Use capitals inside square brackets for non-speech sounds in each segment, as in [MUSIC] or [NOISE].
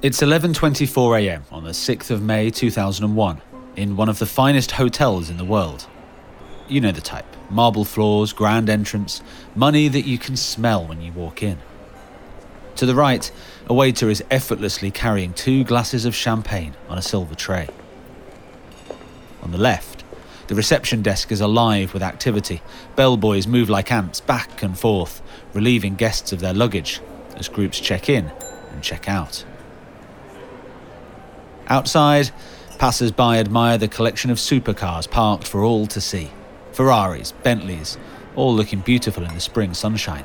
It's 11:24 a.m. on the 6th of May 2001 in one of the finest hotels in the world. You know the type. Marble floors, grand entrance, money that you can smell when you walk in. To the right, a waiter is effortlessly carrying two glasses of champagne on a silver tray. On the left, the reception desk is alive with activity. Bellboys move like ants back and forth, relieving guests of their luggage as groups check in and check out. Outside, passers by admire the collection of supercars parked for all to see Ferraris, Bentleys, all looking beautiful in the spring sunshine.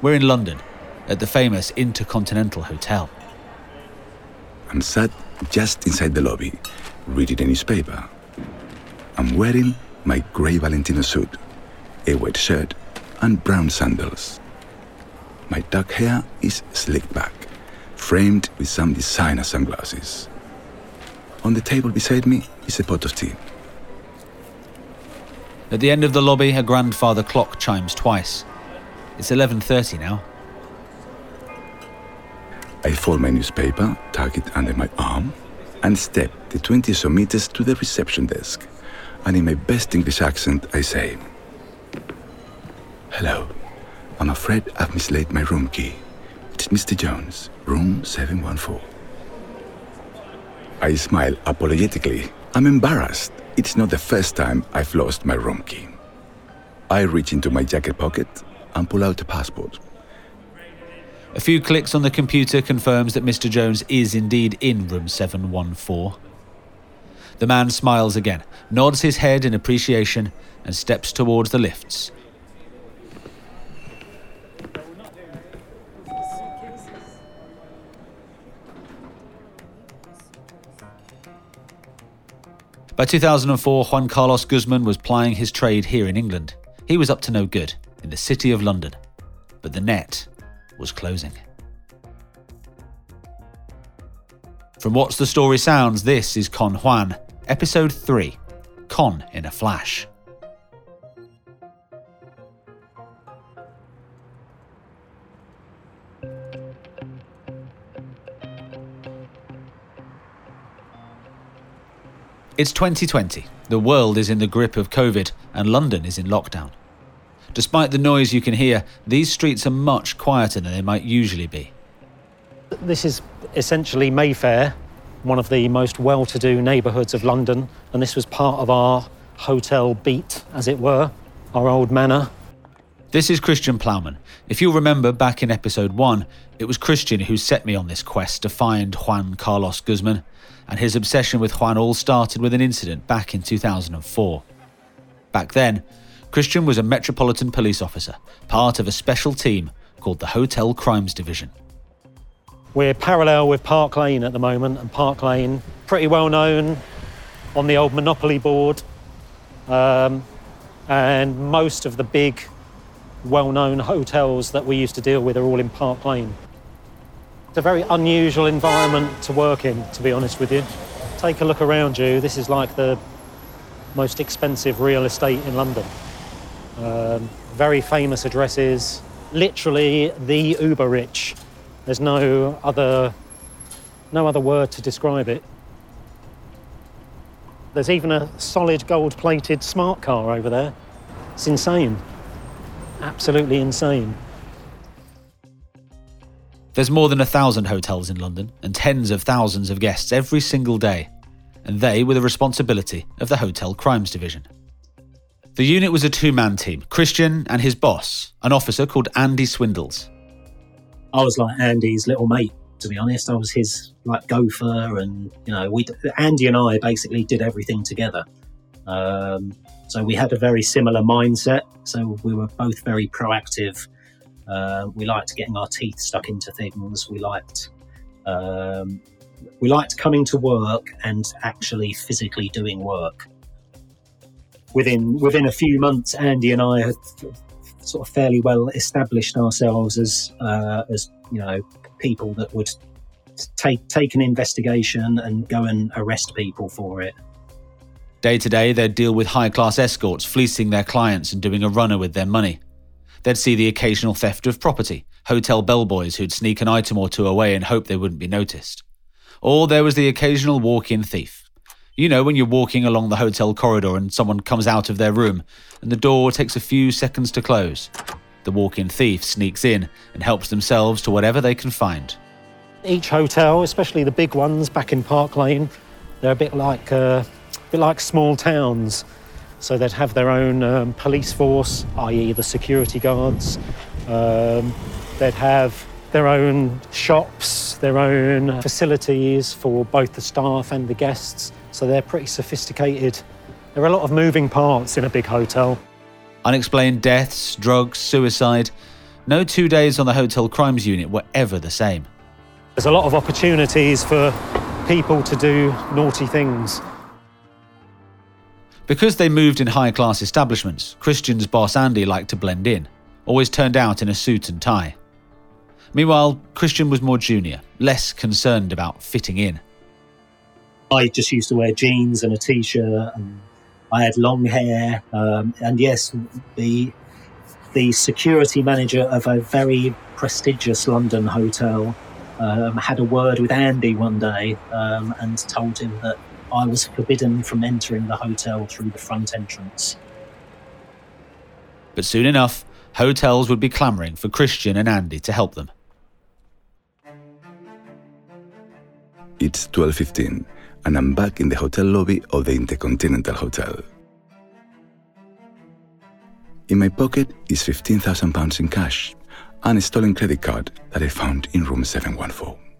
We're in London, at the famous Intercontinental Hotel. I'm sat just inside the lobby, reading a newspaper. I'm wearing my grey Valentino suit, a white shirt, and brown sandals. My dark hair is slicked back, framed with some designer sunglasses. On the table beside me is a pot of tea. At the end of the lobby, her grandfather clock chimes twice. It's 11:30 now. I fold my newspaper, tuck it under my arm, and step the 20 or so meters to the reception desk. And in my best English accent, I say, Hello. I'm afraid I've mislaid my room key. It's Mr. Jones, room 714. I smile apologetically. I'm embarrassed. It's not the first time I've lost my room key. I reach into my jacket pocket and pull out a passport. A few clicks on the computer confirms that Mr. Jones is indeed in room 714. The man smiles again, nods his head in appreciation, and steps towards the lifts. By 2004, Juan Carlos Guzman was plying his trade here in England. He was up to no good in the city of London, but the net was closing. From What's the Story Sounds, this is Con Juan, Episode 3 Con in a Flash. It's 2020. The world is in the grip of COVID, and London is in lockdown. Despite the noise you can hear, these streets are much quieter than they might usually be. This is essentially Mayfair, one of the most well to do neighbourhoods of London, and this was part of our hotel beat, as it were, our old manor. This is Christian Plowman. If you'll remember back in episode 1, it was Christian who set me on this quest to find Juan Carlos Guzman, and his obsession with Juan all started with an incident back in 2004. Back then, Christian was a Metropolitan Police officer, part of a special team called the Hotel Crimes Division. We're parallel with Park Lane at the moment, and Park Lane, pretty well known on the old Monopoly board. Um, and most of the big, well known hotels that we used to deal with are all in Park Lane. It's a very unusual environment to work in, to be honest with you. Take a look around you. This is like the most expensive real estate in London. Um, very famous addresses, literally the uber rich. There's no other, no other word to describe it. There's even a solid gold plated smart car over there. It's insane. Absolutely insane. There's more than a thousand hotels in London and tens of thousands of guests every single day, and they were the responsibility of the Hotel Crimes Division. The unit was a two man team Christian and his boss, an officer called Andy Swindles. I was like Andy's little mate, to be honest. I was his like gopher, and you know, we Andy and I basically did everything together. Um, so we had a very similar mindset. So we were both very proactive. Uh, we liked getting our teeth stuck into things. We liked um, we liked coming to work and actually physically doing work. Within within a few months, Andy and I had sort of fairly well established ourselves as uh, as you know people that would take take an investigation and go and arrest people for it. Day to day, they'd deal with high class escorts fleecing their clients and doing a runner with their money. They'd see the occasional theft of property, hotel bellboys who'd sneak an item or two away and hope they wouldn't be noticed. Or there was the occasional walk in thief. You know, when you're walking along the hotel corridor and someone comes out of their room and the door takes a few seconds to close. The walk in thief sneaks in and helps themselves to whatever they can find. Each hotel, especially the big ones back in Park Lane, they're a bit like uh, bit like small towns. So they'd have their own um, police force, i.e., the security guards. Um, they'd have their own shops, their own facilities for both the staff and the guests. So they're pretty sophisticated. There are a lot of moving parts in a big hotel. Unexplained deaths, drugs, suicide. No two days on the hotel crimes unit were ever the same. There's a lot of opportunities for people to do naughty things. Because they moved in high class establishments, Christian's boss Andy liked to blend in, always turned out in a suit and tie. Meanwhile, Christian was more junior, less concerned about fitting in. I just used to wear jeans and a t-shirt, and I had long hair. Um, and yes, the the security manager of a very prestigious London hotel um, had a word with Andy one day um, and told him that I was forbidden from entering the hotel through the front entrance. But soon enough, hotels would be clamouring for Christian and Andy to help them. It's 12:15 and I'm back in the hotel lobby of the Intercontinental Hotel. In my pocket is 15,000 pounds in cash and a stolen credit card that I found in room 714.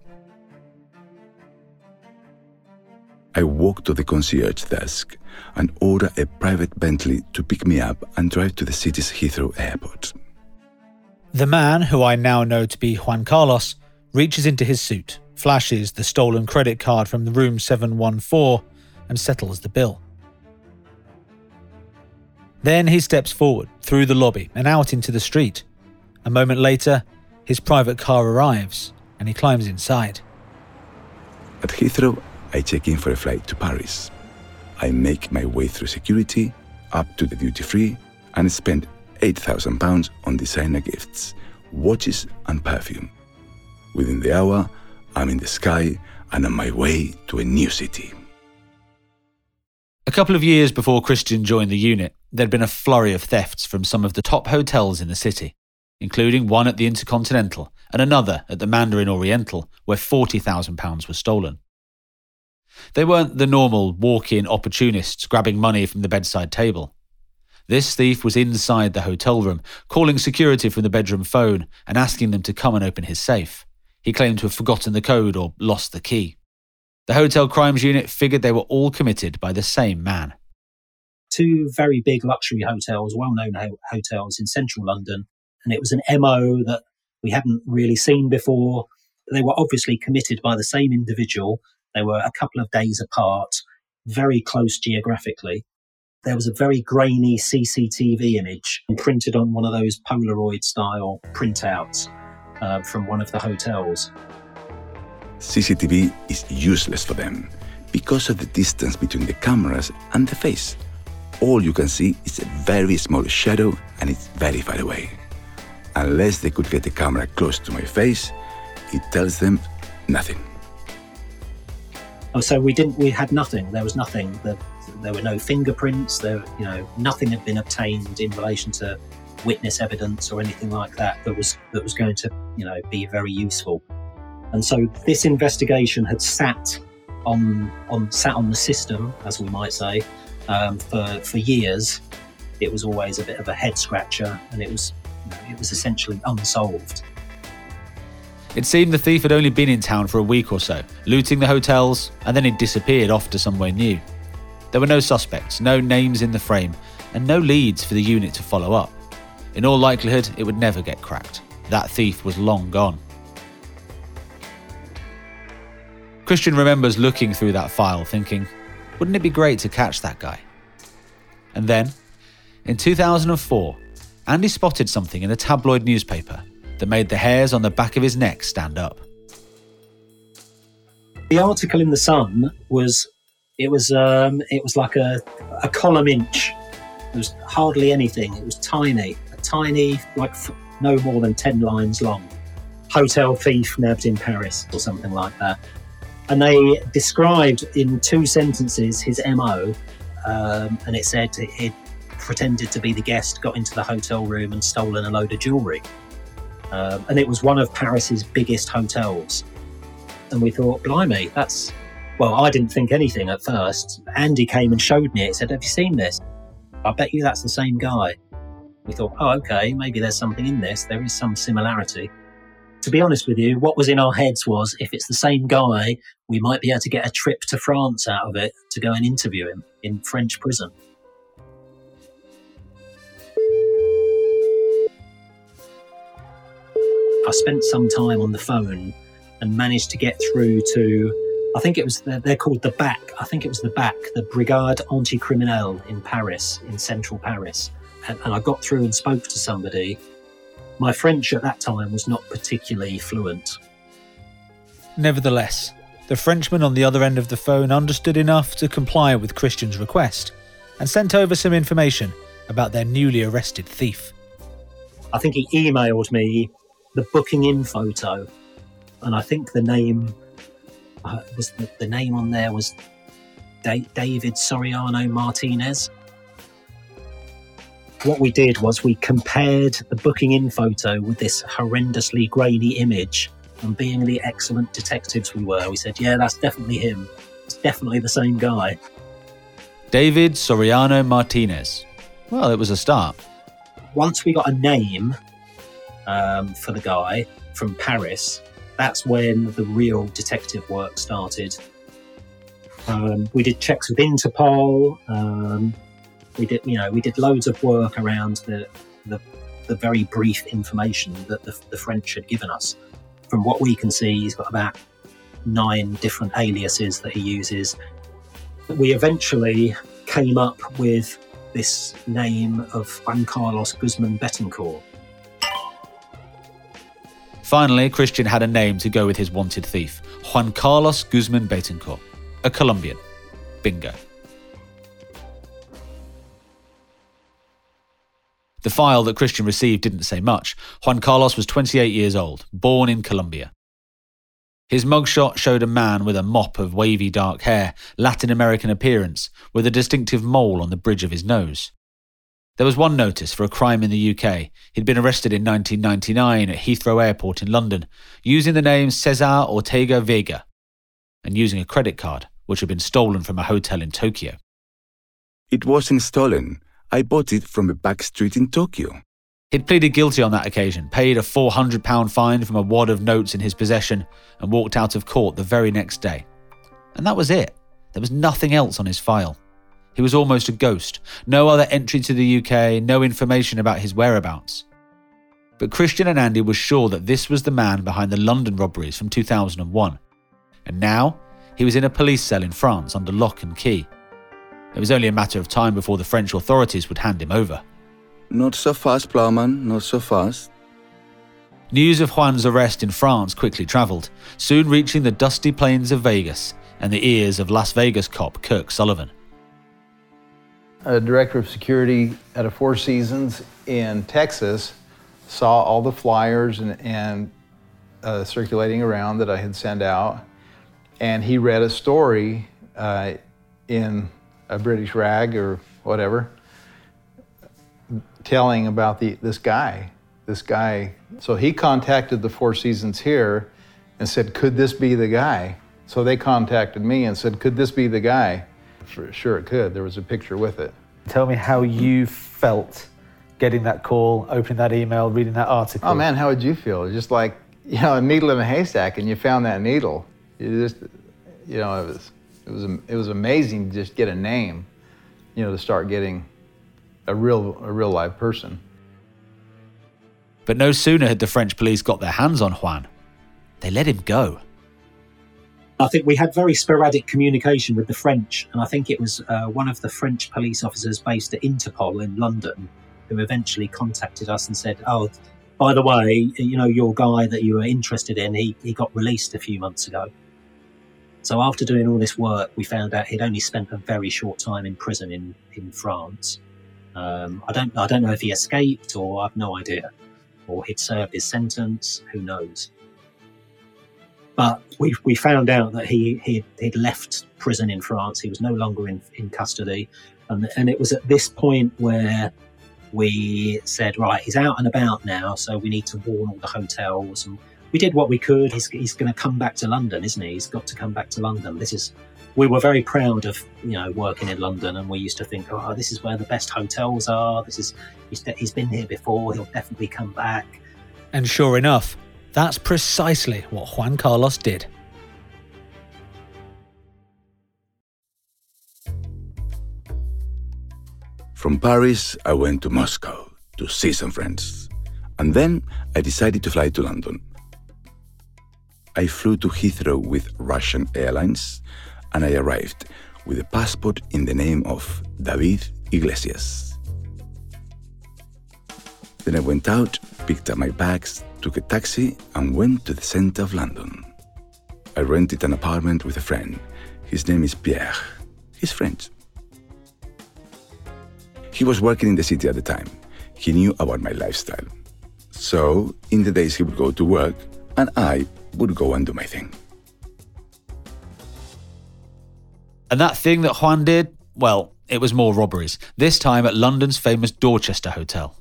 I walk to the concierge desk and order a private Bentley to pick me up and drive to the city's Heathrow airport. The man, who I now know to be Juan Carlos, reaches into his suit, flashes the stolen credit card from the room 714, and settles the bill. Then he steps forward, through the lobby, and out into the street. A moment later, his private car arrives, and he climbs inside. At Heathrow, I check in for a flight to Paris. I make my way through security, up to the duty free, and spend £8,000 on designer gifts, watches, and perfume. Within the hour, I'm in the sky and on my way to a new city. A couple of years before Christian joined the unit, there'd been a flurry of thefts from some of the top hotels in the city, including one at the Intercontinental and another at the Mandarin Oriental, where £40,000 was stolen. They weren't the normal walk in opportunists grabbing money from the bedside table. This thief was inside the hotel room, calling security from the bedroom phone and asking them to come and open his safe. He claimed to have forgotten the code or lost the key. The Hotel Crimes Unit figured they were all committed by the same man. Two very big luxury hotels, well known ho- hotels in central London, and it was an MO that we hadn't really seen before. They were obviously committed by the same individual they were a couple of days apart, very close geographically. There was a very grainy CCTV image printed on one of those Polaroid style printouts uh, from one of the hotels. CCTV is useless for them because of the distance between the cameras and the face. All you can see is a very small shadow and it's very far away. Unless they could get the camera close to my face, it tells them nothing. Oh, so we didn't. We had nothing. There was nothing. There, there were no fingerprints. There, you know, nothing had been obtained in relation to witness evidence or anything like that that was that was going to, you know, be very useful. And so this investigation had sat on on sat on the system, as we might say, um, for for years. It was always a bit of a head scratcher, and it was you know, it was essentially unsolved. It seemed the thief had only been in town for a week or so, looting the hotels, and then he'd disappeared off to somewhere new. There were no suspects, no names in the frame, and no leads for the unit to follow up. In all likelihood, it would never get cracked. That thief was long gone. Christian remembers looking through that file, thinking, wouldn't it be great to catch that guy? And then, in 2004, Andy spotted something in a tabloid newspaper that made the hairs on the back of his neck stand up. The article in the Sun was it was um, it was like a, a column inch. It was hardly anything. It was tiny, a tiny, like f- no more than 10 lines long. Hotel thief nabbed in Paris or something like that. And they described in two sentences his MO, um, and it said it pretended to be the guest, got into the hotel room and stolen a load of jewellery. Um, and it was one of Paris's biggest hotels. And we thought, blimey, that's. Well, I didn't think anything at first. Andy came and showed me it, said, Have you seen this? I bet you that's the same guy. We thought, oh, okay, maybe there's something in this. There is some similarity. To be honest with you, what was in our heads was if it's the same guy, we might be able to get a trip to France out of it to go and interview him in French prison. Spent some time on the phone and managed to get through to, I think it was, they're called the BAC. I think it was the BAC, the Brigade Anticriminelle in Paris, in central Paris. And, and I got through and spoke to somebody. My French at that time was not particularly fluent. Nevertheless, the Frenchman on the other end of the phone understood enough to comply with Christian's request and sent over some information about their newly arrested thief. I think he emailed me the booking in photo, and I think the name uh, was the, the, name on there was da- David Soriano Martinez. What we did was we compared the booking in photo with this horrendously grainy image, and being the excellent detectives we were, we said, "Yeah, that's definitely him. It's definitely the same guy." David Soriano Martinez. Well, it was a start. Once we got a name um, for the guy from Paris, that's when the real detective work started. Um, we did checks with Interpol. Um, we did, you know, we did loads of work around the the, the very brief information that the, the, French had given us. From what we can see, he's got about nine different aliases that he uses. We eventually came up with this name of Juan Carlos Guzman Betancourt. Finally, Christian had a name to go with his wanted thief Juan Carlos Guzman Betancourt, a Colombian. Bingo. The file that Christian received didn't say much. Juan Carlos was 28 years old, born in Colombia. His mugshot showed a man with a mop of wavy dark hair, Latin American appearance, with a distinctive mole on the bridge of his nose. There was one notice for a crime in the UK. He'd been arrested in 1999 at Heathrow Airport in London, using the name Cesar Ortega Vega, and using a credit card which had been stolen from a hotel in Tokyo. It wasn't stolen. I bought it from a back street in Tokyo. He'd pleaded guilty on that occasion, paid a £400 fine from a wad of notes in his possession, and walked out of court the very next day. And that was it. There was nothing else on his file. He was almost a ghost. No other entry to the UK, no information about his whereabouts. But Christian and Andy were sure that this was the man behind the London robberies from 2001. And now, he was in a police cell in France under lock and key. It was only a matter of time before the French authorities would hand him over. Not so fast, Plowman, not so fast. News of Juan's arrest in France quickly travelled, soon reaching the dusty plains of Vegas and the ears of Las Vegas cop Kirk Sullivan a director of security at a Four Seasons in Texas, saw all the flyers and, and uh, circulating around that I had sent out, and he read a story uh, in a British rag or whatever, telling about the this guy, this guy. So he contacted the Four Seasons here and said, "Could this be the guy?" So they contacted me and said, "Could this be the guy?" For sure, it could. There was a picture with it. Tell me how you felt getting that call, opening that email, reading that article. Oh man, how would you feel? Just like you know, a needle in a haystack, and you found that needle. You just, you know, it was, it was, it was amazing to just get a name, you know, to start getting a real, a real live person. But no sooner had the French police got their hands on Juan, they let him go. I think we had very sporadic communication with the French, and I think it was uh, one of the French police officers based at Interpol in London who eventually contacted us and said, "Oh, by the way, you know your guy that you were interested in, he he got released a few months ago." So after doing all this work, we found out he'd only spent a very short time in prison in in France, Um, I don't I don't know if he escaped or I've no idea, or he'd served his sentence. Who knows? But we we found out that he he he'd left prison in France. He was no longer in in custody, and and it was at this point where we said, right, he's out and about now, so we need to warn all the hotels and we did what we could. He's, he's going to come back to London, isn't he? He's got to come back to London. This is, we were very proud of, you know, working in London and we used to think, oh, this is where the best hotels are. This is, he's, he's been here before. He'll definitely come back. And sure enough, that's precisely what Juan Carlos did. From Paris, I went to Moscow to see some friends. And then I decided to fly to London. I flew to Heathrow with Russian Airlines and I arrived with a passport in the name of David Iglesias. Then I went out, picked up my bags, took a taxi, and went to the center of London. I rented an apartment with a friend. His name is Pierre. He's French. He was working in the city at the time. He knew about my lifestyle. So, in the days he would go to work, and I would go and do my thing. And that thing that Juan did, well, it was more robberies, this time at London's famous Dorchester Hotel.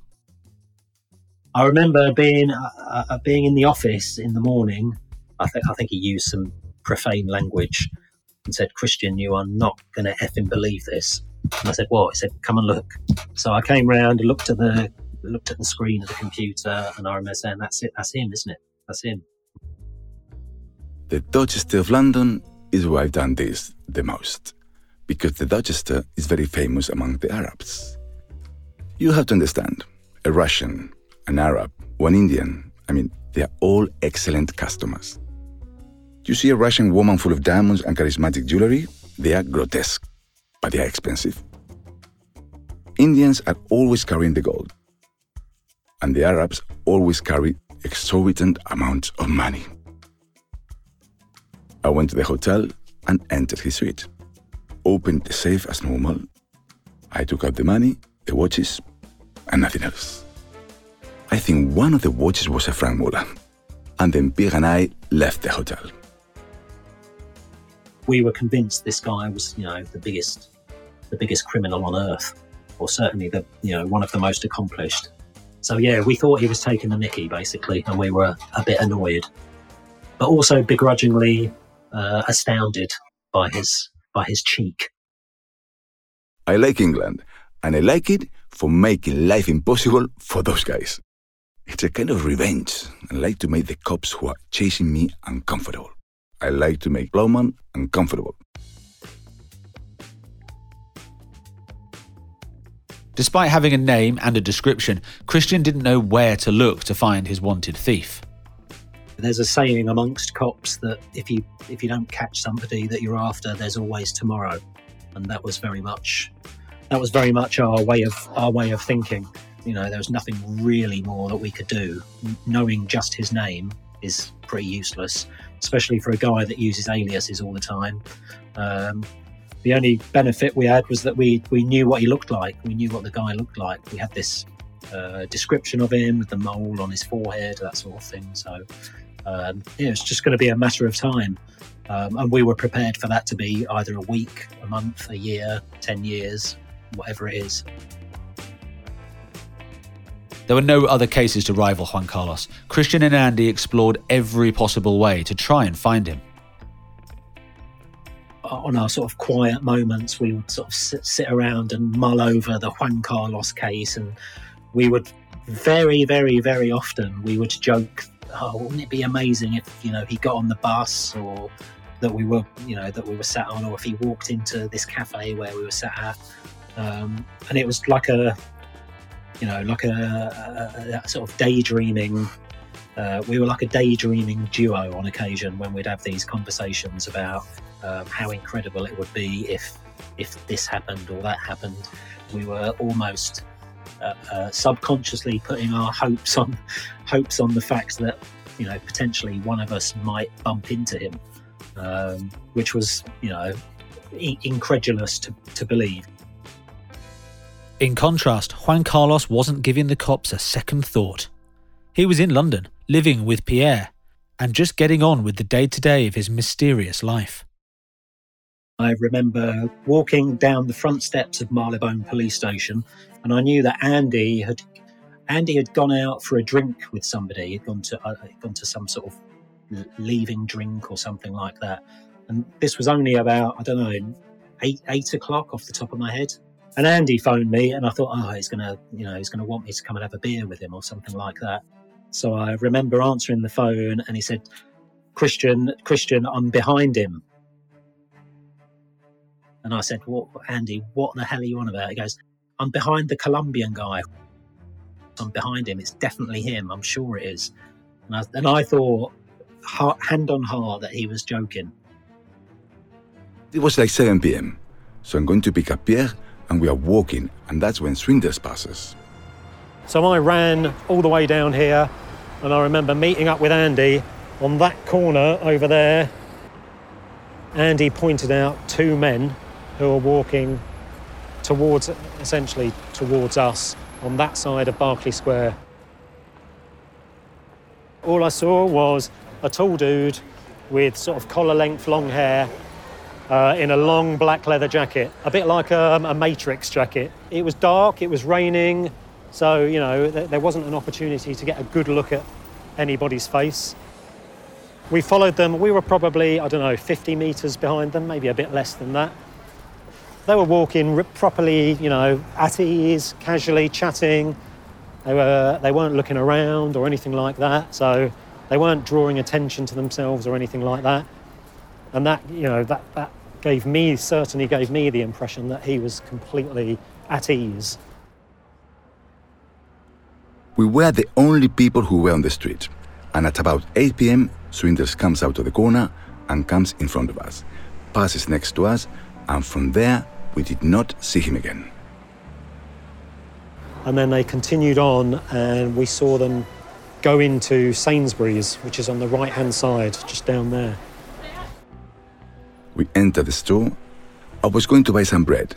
I remember being uh, uh, being in the office in the morning. I think I think he used some profane language and said, "Christian, you are not going to effing believe this." And I said, "What?" He said, "Come and look." So I came round and looked at the looked at the screen of the computer, and I remember saying, "That's it. That's him, isn't it? That's him." The Dorchester of London is where I've done this the most, because the Dorchester is very famous among the Arabs. You have to understand, a Russian, an Arab, one Indian, I mean, they are all excellent customers. You see a Russian woman full of diamonds and charismatic jewelry, they are grotesque, but they are expensive. Indians are always carrying the gold, and the Arabs always carry exorbitant amounts of money. I went to the hotel and entered his suite. Opened the safe as normal. I took out the money, the watches, and nothing else. I think one of the watches was a Franck Muller. And then Pierre and I left the hotel. We were convinced this guy was, you know, the biggest, the biggest criminal on earth, or certainly the, you know, one of the most accomplished. So yeah, we thought he was taking the Mickey basically, and we were a bit annoyed, but also begrudgingly uh, astounded by his by his cheek. I like England, and I like it for making life impossible for those guys. It's a kind of revenge. I like to make the cops who are chasing me uncomfortable. I like to make Plowman uncomfortable. Despite having a name and a description, Christian didn't know where to look to find his wanted thief. There's a saying amongst cops that if you if you don't catch somebody that you're after, there's always tomorrow, and that was very much that was very much our way of our way of thinking. You know, there was nothing really more that we could do. Knowing just his name is pretty useless, especially for a guy that uses aliases all the time. Um, the only benefit we had was that we we knew what he looked like. We knew what the guy looked like. We had this uh, description of him with the mole on his forehead, that sort of thing. So um, yeah, it's just going to be a matter of time. Um, and we were prepared for that to be either a week, a month, a year, 10 years, whatever it is. There were no other cases to rival Juan Carlos. Christian and Andy explored every possible way to try and find him. On our sort of quiet moments, we would sort of sit, sit around and mull over the Juan Carlos case, and we would very, very, very often we would joke oh, wouldn't it be amazing if you know he got on the bus or that we were you know that we were sat on, or if he walked into this cafe where we were sat at, um, and it was like a you know like a, a, sort of daydreaming. Uh, we were like a daydreaming duo on occasion when we'd have these conversations about um, how incredible it would be if if this happened or that happened. We were almost uh, uh, subconsciously putting our hopes on [LAUGHS] hopes on the fact that you know potentially one of us might bump into him, um, which was you know incredulous to, to believe. In contrast, Juan Carlos wasn't giving the cops a second thought. He was in London, living with Pierre, and just getting on with the day to day of his mysterious life. I remember walking down the front steps of Marylebone Police Station, and I knew that Andy had Andy had gone out for a drink with somebody. He'd gone to uh, gone to some sort of leaving drink or something like that. And this was only about I don't know eight eight o'clock off the top of my head. And Andy phoned me, and I thought, oh, he's gonna you know he's gonna want me to come and have a beer with him or something like that. So I remember answering the phone, and he said, "Christian, Christian, I'm behind him." And I said, "What, Andy? What the hell are you on about?" He goes, "I'm behind the Colombian guy." I'm behind him. It's definitely him. I'm sure it is. And I, and I thought, heart, hand on heart, that he was joking. It was like 7 p.m. So I'm going to pick up Pierre and we are walking, and that's when Swinders passes. So I ran all the way down here, and I remember meeting up with Andy on that corner over there. Andy pointed out two men who were walking towards, essentially towards us on that side of Berkeley Square. All I saw was a tall dude with sort of collar length long hair uh, in a long black leather jacket, a bit like um, a Matrix jacket. It was dark, it was raining, so, you know, th- there wasn't an opportunity to get a good look at anybody's face. We followed them, we were probably, I don't know, 50 metres behind them, maybe a bit less than that. They were walking properly, you know, at ease, casually chatting. They, were, they weren't looking around or anything like that. So they weren't drawing attention to themselves or anything like that. And that, you know, that, that gave me, certainly gave me the impression that he was completely at ease. We were the only people who were on the street. And at about 8 p.m., Swinders comes out of the corner and comes in front of us, passes next to us, and from there, we did not see him again. And then they continued on, and we saw them go into Sainsbury's, which is on the right hand side, just down there. We entered the store. I was going to buy some bread.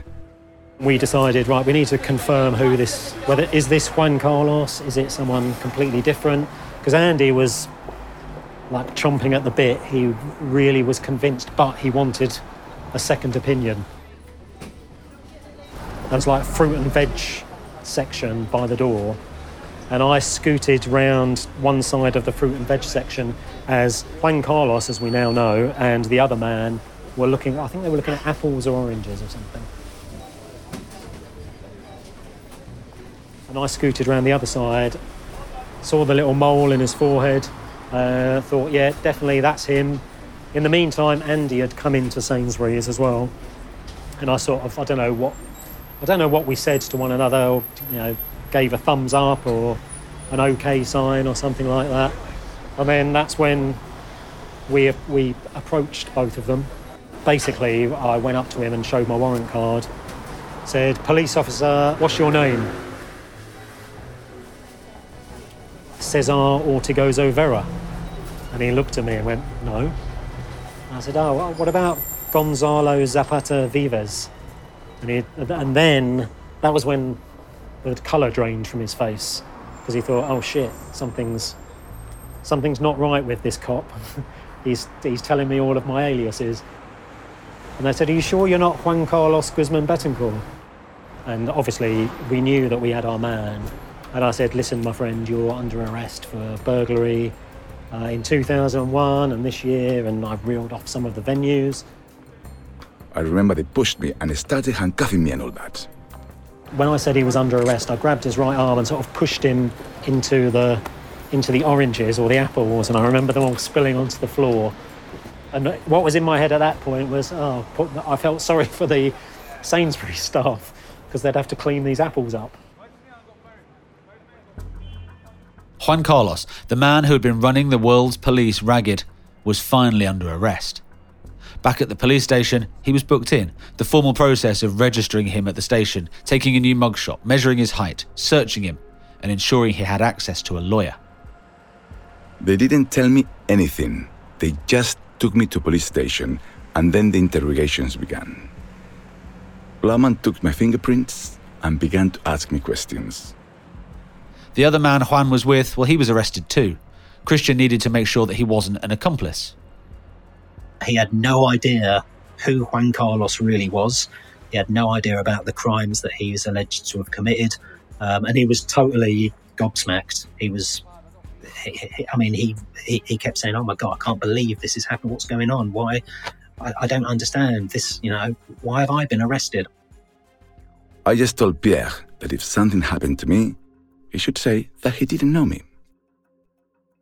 We decided, right, we need to confirm who this, whether is this Juan Carlos? Is it someone completely different? Because Andy was like chomping at the bit. He really was convinced, but he wanted a second opinion. There was like fruit and veg section by the door, and I scooted round one side of the fruit and veg section as Juan Carlos, as we now know, and the other man were looking. I think they were looking at apples or oranges or something. And I scooted around the other side, saw the little mole in his forehead, uh, thought, yeah, definitely that's him. In the meantime, Andy had come into Sainsbury's as well, and I sort of, I don't know what I don't know what we said to one another, or, you know, gave a thumbs up or an OK sign or something like that. And then that's when we we approached both of them. Basically, I went up to him and showed my warrant card. Said, "Police officer, what's your name?" Cesar Ortigozo Vera. And he looked at me and went, "No." I said, "Oh, well, what about Gonzalo Zapata Vives?" And, he, and then that was when the colour drained from his face because he thought, oh shit, something's, something's not right with this cop. [LAUGHS] he's, he's telling me all of my aliases. And I said, Are you sure you're not Juan Carlos Guzman Betancourt? And obviously, we knew that we had our man. And I said, Listen, my friend, you're under arrest for burglary uh, in 2001 and this year. And I've reeled off some of the venues. I remember they pushed me and started handcuffing me and all that. When I said he was under arrest, I grabbed his right arm and sort of pushed him into the into the oranges or the apples, and I remember them all spilling onto the floor. And what was in my head at that point was, oh, I felt sorry for the Sainsbury's staff because they'd have to clean these apples up. Juan Carlos, the man who had been running the world's police ragged, was finally under arrest. Back at the police station, he was booked in. The formal process of registering him at the station, taking a new mugshot, measuring his height, searching him, and ensuring he had access to a lawyer. They didn't tell me anything. They just took me to police station, and then the interrogations began. Plowman took my fingerprints and began to ask me questions. The other man Juan was with, well, he was arrested too. Christian needed to make sure that he wasn't an accomplice. He had no idea who Juan Carlos really was. He had no idea about the crimes that he was alleged to have committed. Um, and he was totally gobsmacked. He was, he, he, I mean, he, he, he kept saying, "Oh my god, I can't believe this has happened. What's going on? Why? I, I don't understand this. You know, why have I been arrested?" I just told Pierre that if something happened to me, he should say that he didn't know me.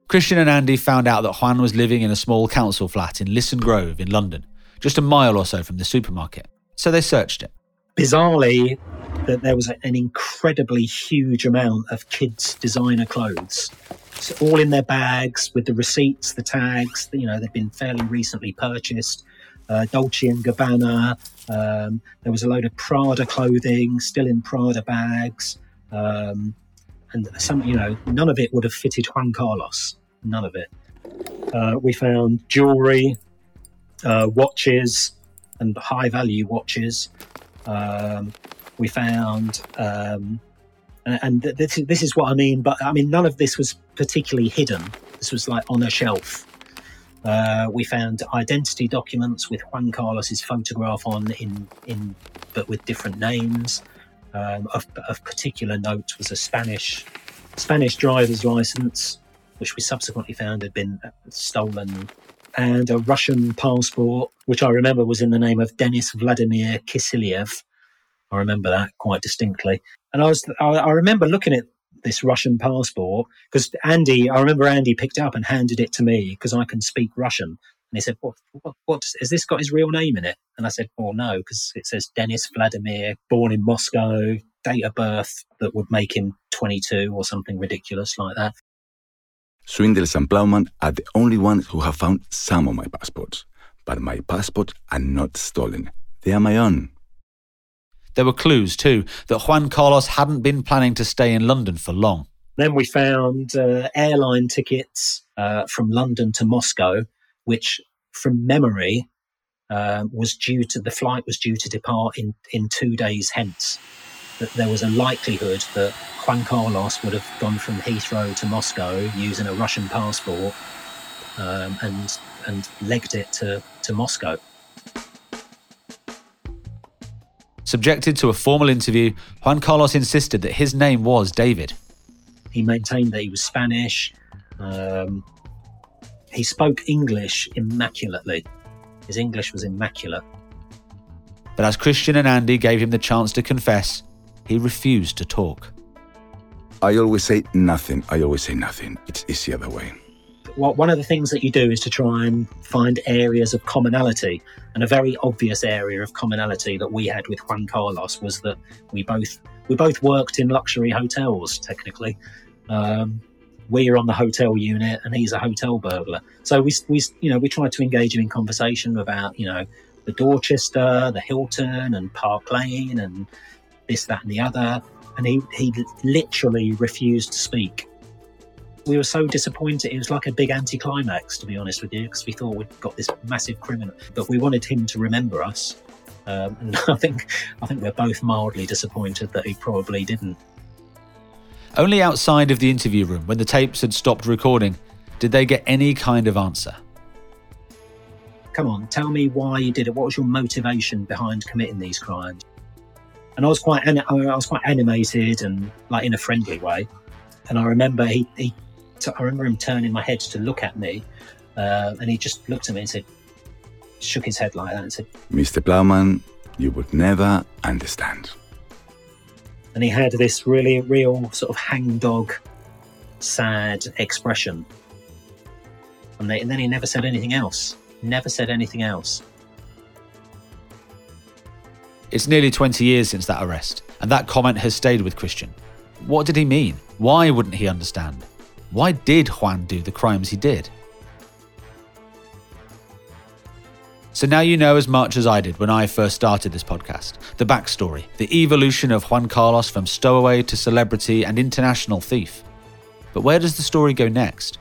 Christian and Andy found out that Juan was living in a small council flat in Lisson Grove in London, just a mile or so from the supermarket. So they searched it. Bizarrely, that there was an incredibly huge amount of kids' designer clothes, so all in their bags with the receipts, the tags. You know, they'd been fairly recently purchased. Uh, Dolce and Gabbana. Um, there was a load of Prada clothing still in Prada bags, um, and some. You know, none of it would have fitted Juan Carlos. None of it. Uh, we found jewelry, uh, watches, and high value watches. Um, we found, um, and, and this, this is what I mean, but I mean, none of this was particularly hidden. This was like on a shelf. Uh, we found identity documents with Juan Carlos's photograph on, in in but with different names. Um, of, of particular note was a Spanish Spanish driver's license, which we subsequently found had been stolen, and a Russian passport, which I remember was in the name of Denis Vladimir Kisiliev. I remember that quite distinctly. And I was, I, I remember looking at this Russian passport because Andy, I remember Andy picked it up and handed it to me because I can speak Russian. And he said, what, what, what, has this got his real name in it? And I said, well, no, because it says Denis Vladimir, born in Moscow, date of birth that would make him 22 or something ridiculous like that. Swindles and Plowman are the only ones who have found some of my passports. But my passports are not stolen. They are my own. There were clues, too, that Juan Carlos hadn't been planning to stay in London for long. Then we found uh, airline tickets uh, from London to Moscow, which, from memory, uh, was due to the flight was due to depart in, in two days hence. That there was a likelihood that Juan Carlos would have gone from Heathrow to Moscow using a Russian passport um, and and legged it to, to Moscow. Subjected to a formal interview, Juan Carlos insisted that his name was David. He maintained that he was Spanish. Um, he spoke English immaculately. His English was immaculate. But as Christian and Andy gave him the chance to confess, he refused to talk. I always say nothing. I always say nothing. It's easy other way. What, one of the things that you do is to try and find areas of commonality. And a very obvious area of commonality that we had with Juan Carlos was that we both we both worked in luxury hotels. Technically, um, we're on the hotel unit, and he's a hotel burglar. So we, we you know we tried to engage him in conversation about you know the Dorchester, the Hilton, and Park Lane, and this, that, and the other. And he he literally refused to speak we were so disappointed. It was like a big anticlimax, to be honest with you, because we thought we'd got this massive criminal, but we wanted him to remember us. Um, [LAUGHS] and I think I think we're both mildly disappointed that he probably didn't. Only outside of the interview room, when the tapes had stopped recording, did they get any kind of answer. Come on, tell me why you did it. What was your motivation behind committing these crimes? And I was quite, I was quite animated and like in a friendly way. And I remember he, he I remember him turning my head to look at me, uh, and he just looked at me and said, shook his head like that and said, Mr. Plowman, you would never understand. And he had this really real sort of hangdog, sad expression. And, they, and then he never said anything else. Never said anything else. It's nearly 20 years since that arrest, and that comment has stayed with Christian. What did he mean? Why wouldn't he understand? Why did Juan do the crimes he did? So now you know as much as I did when I first started this podcast the backstory, the evolution of Juan Carlos from stowaway to celebrity and international thief. But where does the story go next?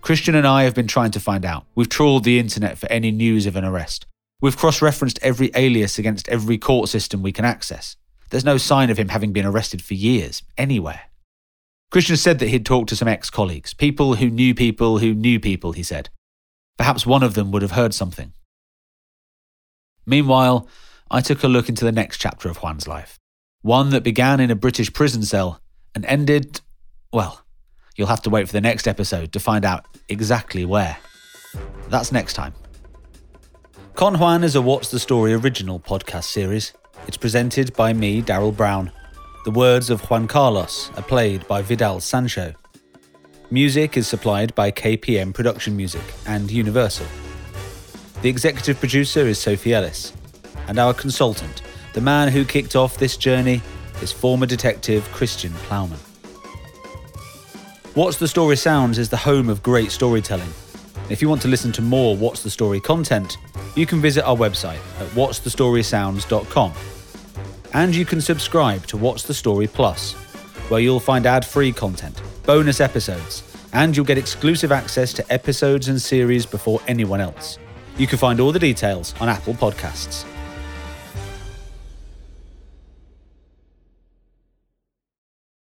Christian and I have been trying to find out. We've trawled the internet for any news of an arrest. We've cross referenced every alias against every court system we can access. There's no sign of him having been arrested for years, anywhere. Christian said that he'd talked to some ex colleagues, people who knew people who knew people, he said. Perhaps one of them would have heard something. Meanwhile, I took a look into the next chapter of Juan's life. One that began in a British prison cell and ended, well, you'll have to wait for the next episode to find out exactly where. That's next time. Con Juan is a What's the Story original podcast series. It's presented by me, Darrell Brown. The words of Juan Carlos are played by Vidal Sancho. Music is supplied by KPM Production Music and Universal. The executive producer is Sophie Ellis, and our consultant, the man who kicked off this journey, is former detective Christian Plowman. What's the Story Sounds is the home of great storytelling. If you want to listen to more What's the Story content, you can visit our website at what'sthestorysounds.com. And you can subscribe to What's the Story Plus, where you'll find ad free content, bonus episodes, and you'll get exclusive access to episodes and series before anyone else. You can find all the details on Apple Podcasts.